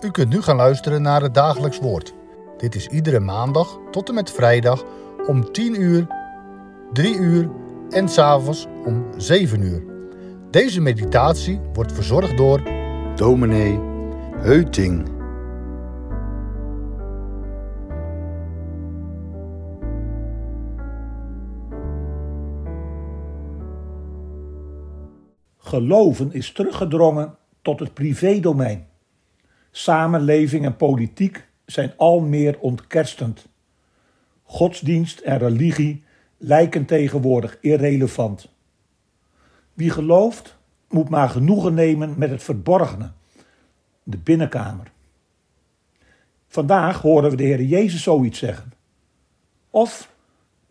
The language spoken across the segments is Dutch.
U kunt nu gaan luisteren naar het dagelijks woord. Dit is iedere maandag tot en met vrijdag om 10 uur, 3 uur en s'avonds om 7 uur. Deze meditatie wordt verzorgd door dominee Heuting. Geloven is teruggedrongen tot het privédomein. Samenleving en politiek zijn al meer ontkerstend. Godsdienst en religie lijken tegenwoordig irrelevant. Wie gelooft, moet maar genoegen nemen met het verborgene, de binnenkamer. Vandaag horen we de Heer Jezus zoiets zeggen. Of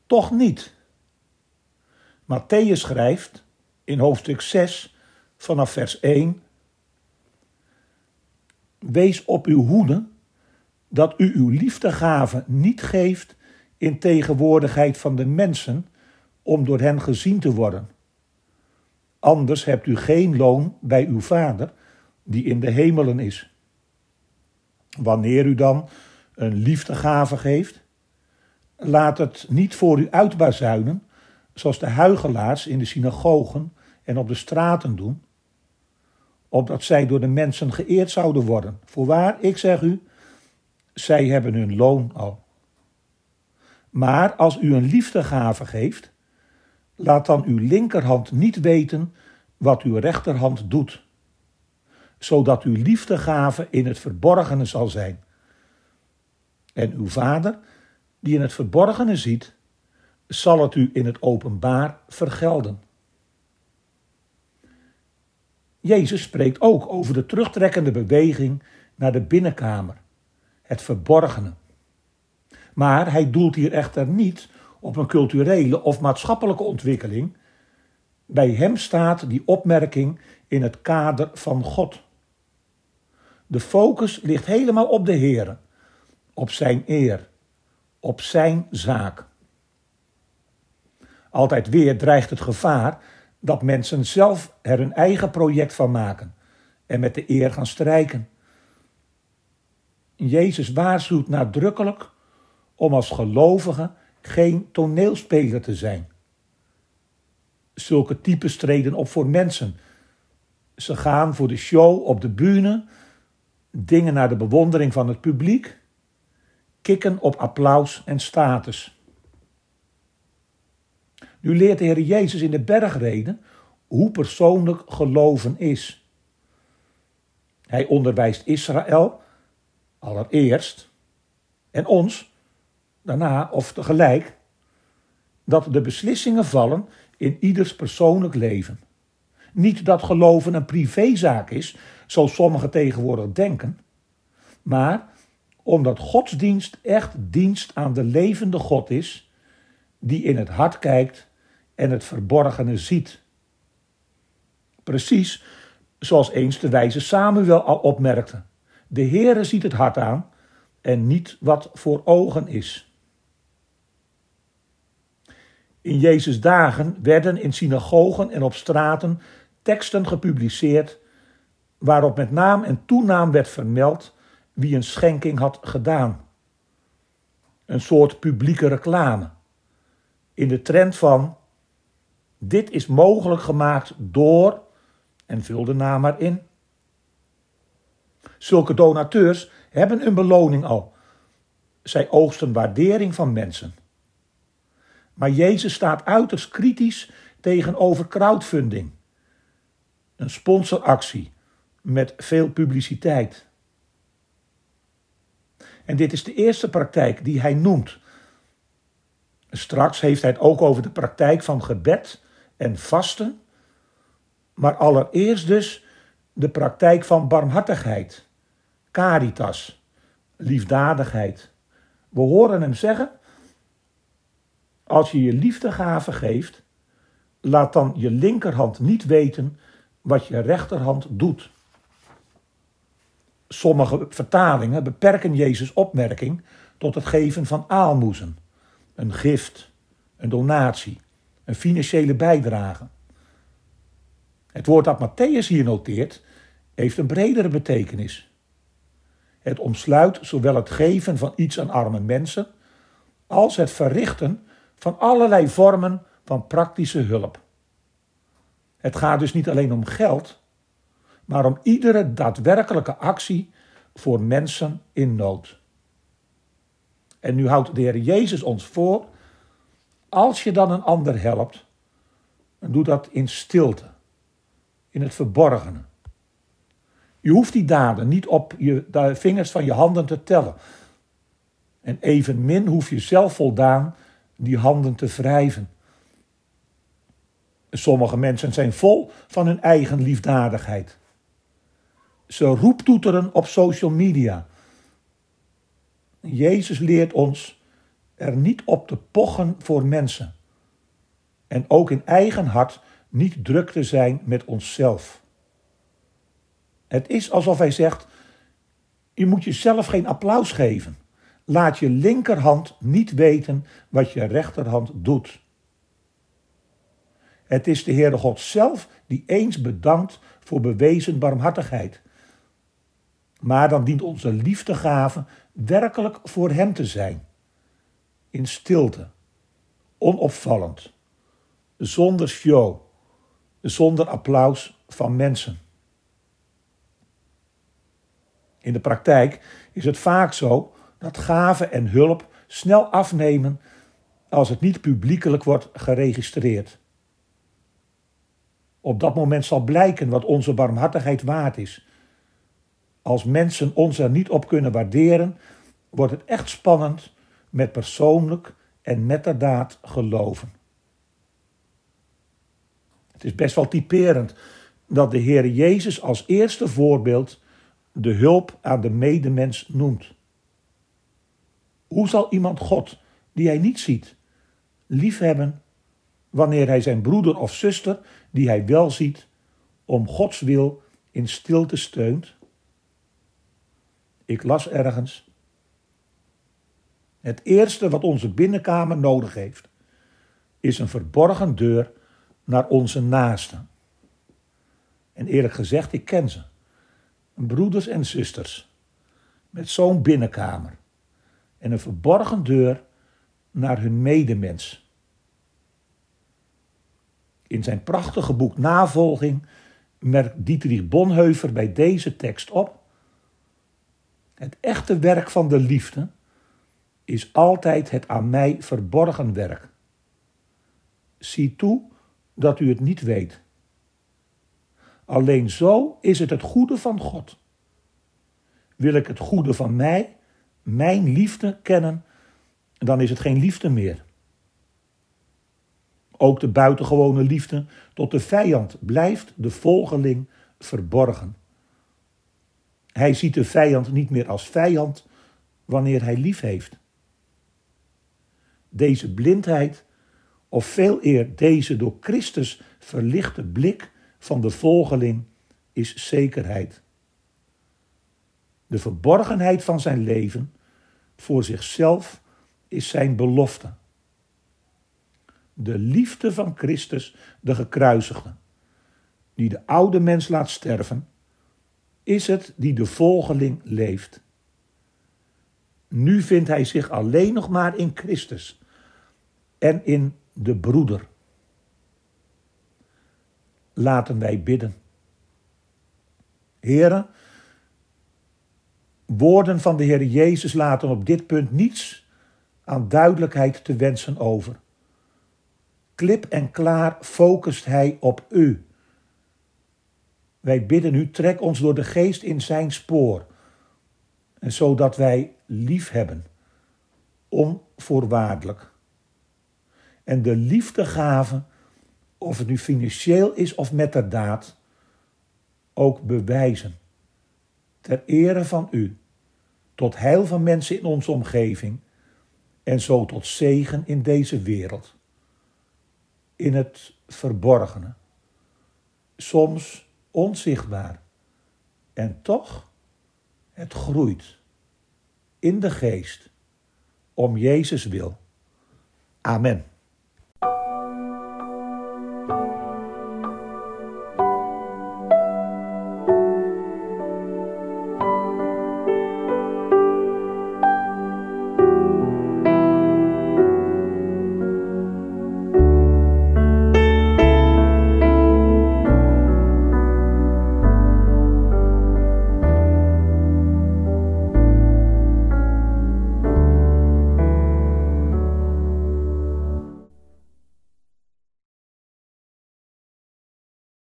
toch niet. Matthäus schrijft in hoofdstuk 6 vanaf vers 1. Wees op uw hoede dat u uw liefdegave niet geeft in tegenwoordigheid van de mensen om door hen gezien te worden. Anders hebt u geen loon bij uw Vader die in de hemelen is. Wanneer u dan een liefdegave geeft, laat het niet voor u uitbazuinen, zoals de huigelaars in de synagogen en op de straten doen, opdat zij door de mensen geëerd zouden worden. Voorwaar, ik zeg u, zij hebben hun loon al. Maar als u een liefdegave geeft, laat dan uw linkerhand niet weten wat uw rechterhand doet, zodat uw liefdegave in het verborgene zal zijn. En uw vader, die in het verborgene ziet, zal het u in het openbaar vergelden. Jezus spreekt ook over de terugtrekkende beweging naar de binnenkamer, het verborgene. Maar hij doelt hier echter niet op een culturele of maatschappelijke ontwikkeling. Bij hem staat die opmerking in het kader van God. De focus ligt helemaal op de Heer, op zijn eer, op zijn zaak. Altijd weer dreigt het gevaar dat mensen zelf er hun eigen project van maken en met de eer gaan strijken. Jezus waarschuwt nadrukkelijk om als gelovige geen toneelspeler te zijn. Zulke types treden op voor mensen. Ze gaan voor de show op de bühne, dingen naar de bewondering van het publiek, kikken op applaus en status. Nu leert de Heer Jezus in de bergreden hoe persoonlijk geloven is. Hij onderwijst Israël allereerst en ons daarna of tegelijk dat de beslissingen vallen in ieders persoonlijk leven. Niet dat geloven een privézaak is, zoals sommigen tegenwoordig denken, maar omdat godsdienst echt dienst aan de levende God is, die in het hart kijkt en het verborgene ziet. Precies zoals eens de wijze Samuel al opmerkte. De Heere ziet het hart aan en niet wat voor ogen is. In Jezus' dagen werden in synagogen en op straten teksten gepubliceerd waarop met naam en toenaam werd vermeld wie een schenking had gedaan. Een soort publieke reclame. In de trend van dit is mogelijk gemaakt door, en vul de naam maar in. Zulke donateurs hebben een beloning al. Zij oogsten waardering van mensen. Maar Jezus staat uiterst kritisch tegenover crowdfunding. Een sponsoractie met veel publiciteit. En dit is de eerste praktijk die hij noemt. Straks heeft hij het ook over de praktijk van gebed en vasten, maar allereerst dus de praktijk van barmhartigheid, caritas, liefdadigheid. We horen hem zeggen: als je je liefdegave geeft, laat dan je linkerhand niet weten wat je rechterhand doet. Sommige vertalingen beperken Jezus' opmerking tot het geven van aalmoezen, een gift, een donatie een financiële bijdrage. Het woord dat Matthäus hier noteert, heeft een bredere betekenis. Het omsluit zowel het geven van iets aan arme mensen als het verrichten van allerlei vormen van praktische hulp. Het gaat dus niet alleen om geld, maar om iedere daadwerkelijke actie voor mensen in nood. En nu houdt de Heer Jezus ons voor, als je dan een ander helpt, dan doe dat in stilte, in het verborgene. Je hoeft die daden niet op je, de vingers van je handen te tellen. En evenmin hoef je zelf voldaan die handen te wrijven. Sommige mensen zijn vol van hun eigen liefdadigheid. Ze roeptoeteren op social media. Jezus leert ons er niet op te pochen voor mensen. En ook in eigen hart niet druk te zijn met onszelf. Het is alsof hij zegt: Je moet jezelf geen applaus geven. Laat je linkerhand niet weten wat je rechterhand doet. Het is de Heere God zelf die eens bedankt voor bewezen barmhartigheid. Maar dan dient onze liefdegave werkelijk voor Hem te zijn. In stilte, onopvallend, zonder show, zonder applaus van mensen. In de praktijk is het vaak zo dat gave en hulp snel afnemen als het niet publiekelijk wordt geregistreerd. Op dat moment zal blijken wat onze barmhartigheid waard is. Als mensen ons er niet op kunnen waarderen, wordt het echt spannend met persoonlijk en metterdaad geloven. Het is best wel typerend dat de Heer Jezus als eerste voorbeeld de hulp aan de medemens noemt. Hoe zal iemand God, die hij niet ziet, liefhebben wanneer hij zijn broeder of zuster, die hij wel ziet, om Gods wil in stilte steunt? Ik las ergens. Het eerste wat onze binnenkamer nodig heeft, is een verborgen deur naar onze naasten. En eerlijk gezegd, ik ken ze. Broeders en zusters. Met zo'n binnenkamer. En een verborgen deur naar hun medemens. In zijn prachtige boek Navolging merkt Dietrich Bonhoeffer bij deze tekst op het echte werk van de liefde is altijd het aan mij verborgen werk. Zie toe dat u het niet weet. Alleen zo is het het goede van God. Wil ik het goede van mij, mijn liefde kennen, dan is het geen liefde meer. Ook de buitengewone liefde tot de vijand blijft de volgeling verborgen. Hij ziet de vijand niet meer als vijand wanneer hij lief heeft. Deze blindheid, of veel eer deze door Christus verlichte blik van de volgeling, is zekerheid. De verborgenheid van zijn leven voor zichzelf is zijn belofte. De liefde van Christus, de gekruisigde, die de oude mens laat sterven is het die de volgeling leeft. Nu vindt hij zich alleen nog maar in Christus en in de broeder. Laten wij bidden. Heren, woorden van de Heer Jezus laten op dit punt niets aan duidelijkheid te wensen over. Klip en klaar focust hij op u wij bidden u, trek ons door de geest in zijn spoor. En zodat wij lief hebben, onvoorwaardelijk. En de liefdegave, of het nu financieel is of met de daad, ook bewijzen. Ter ere van u, tot heil van mensen in onze omgeving en zo tot zegen in deze wereld. In het verborgene. Soms onzichtbaar. En toch, het groeit in de geest om Jezus wil. Amen.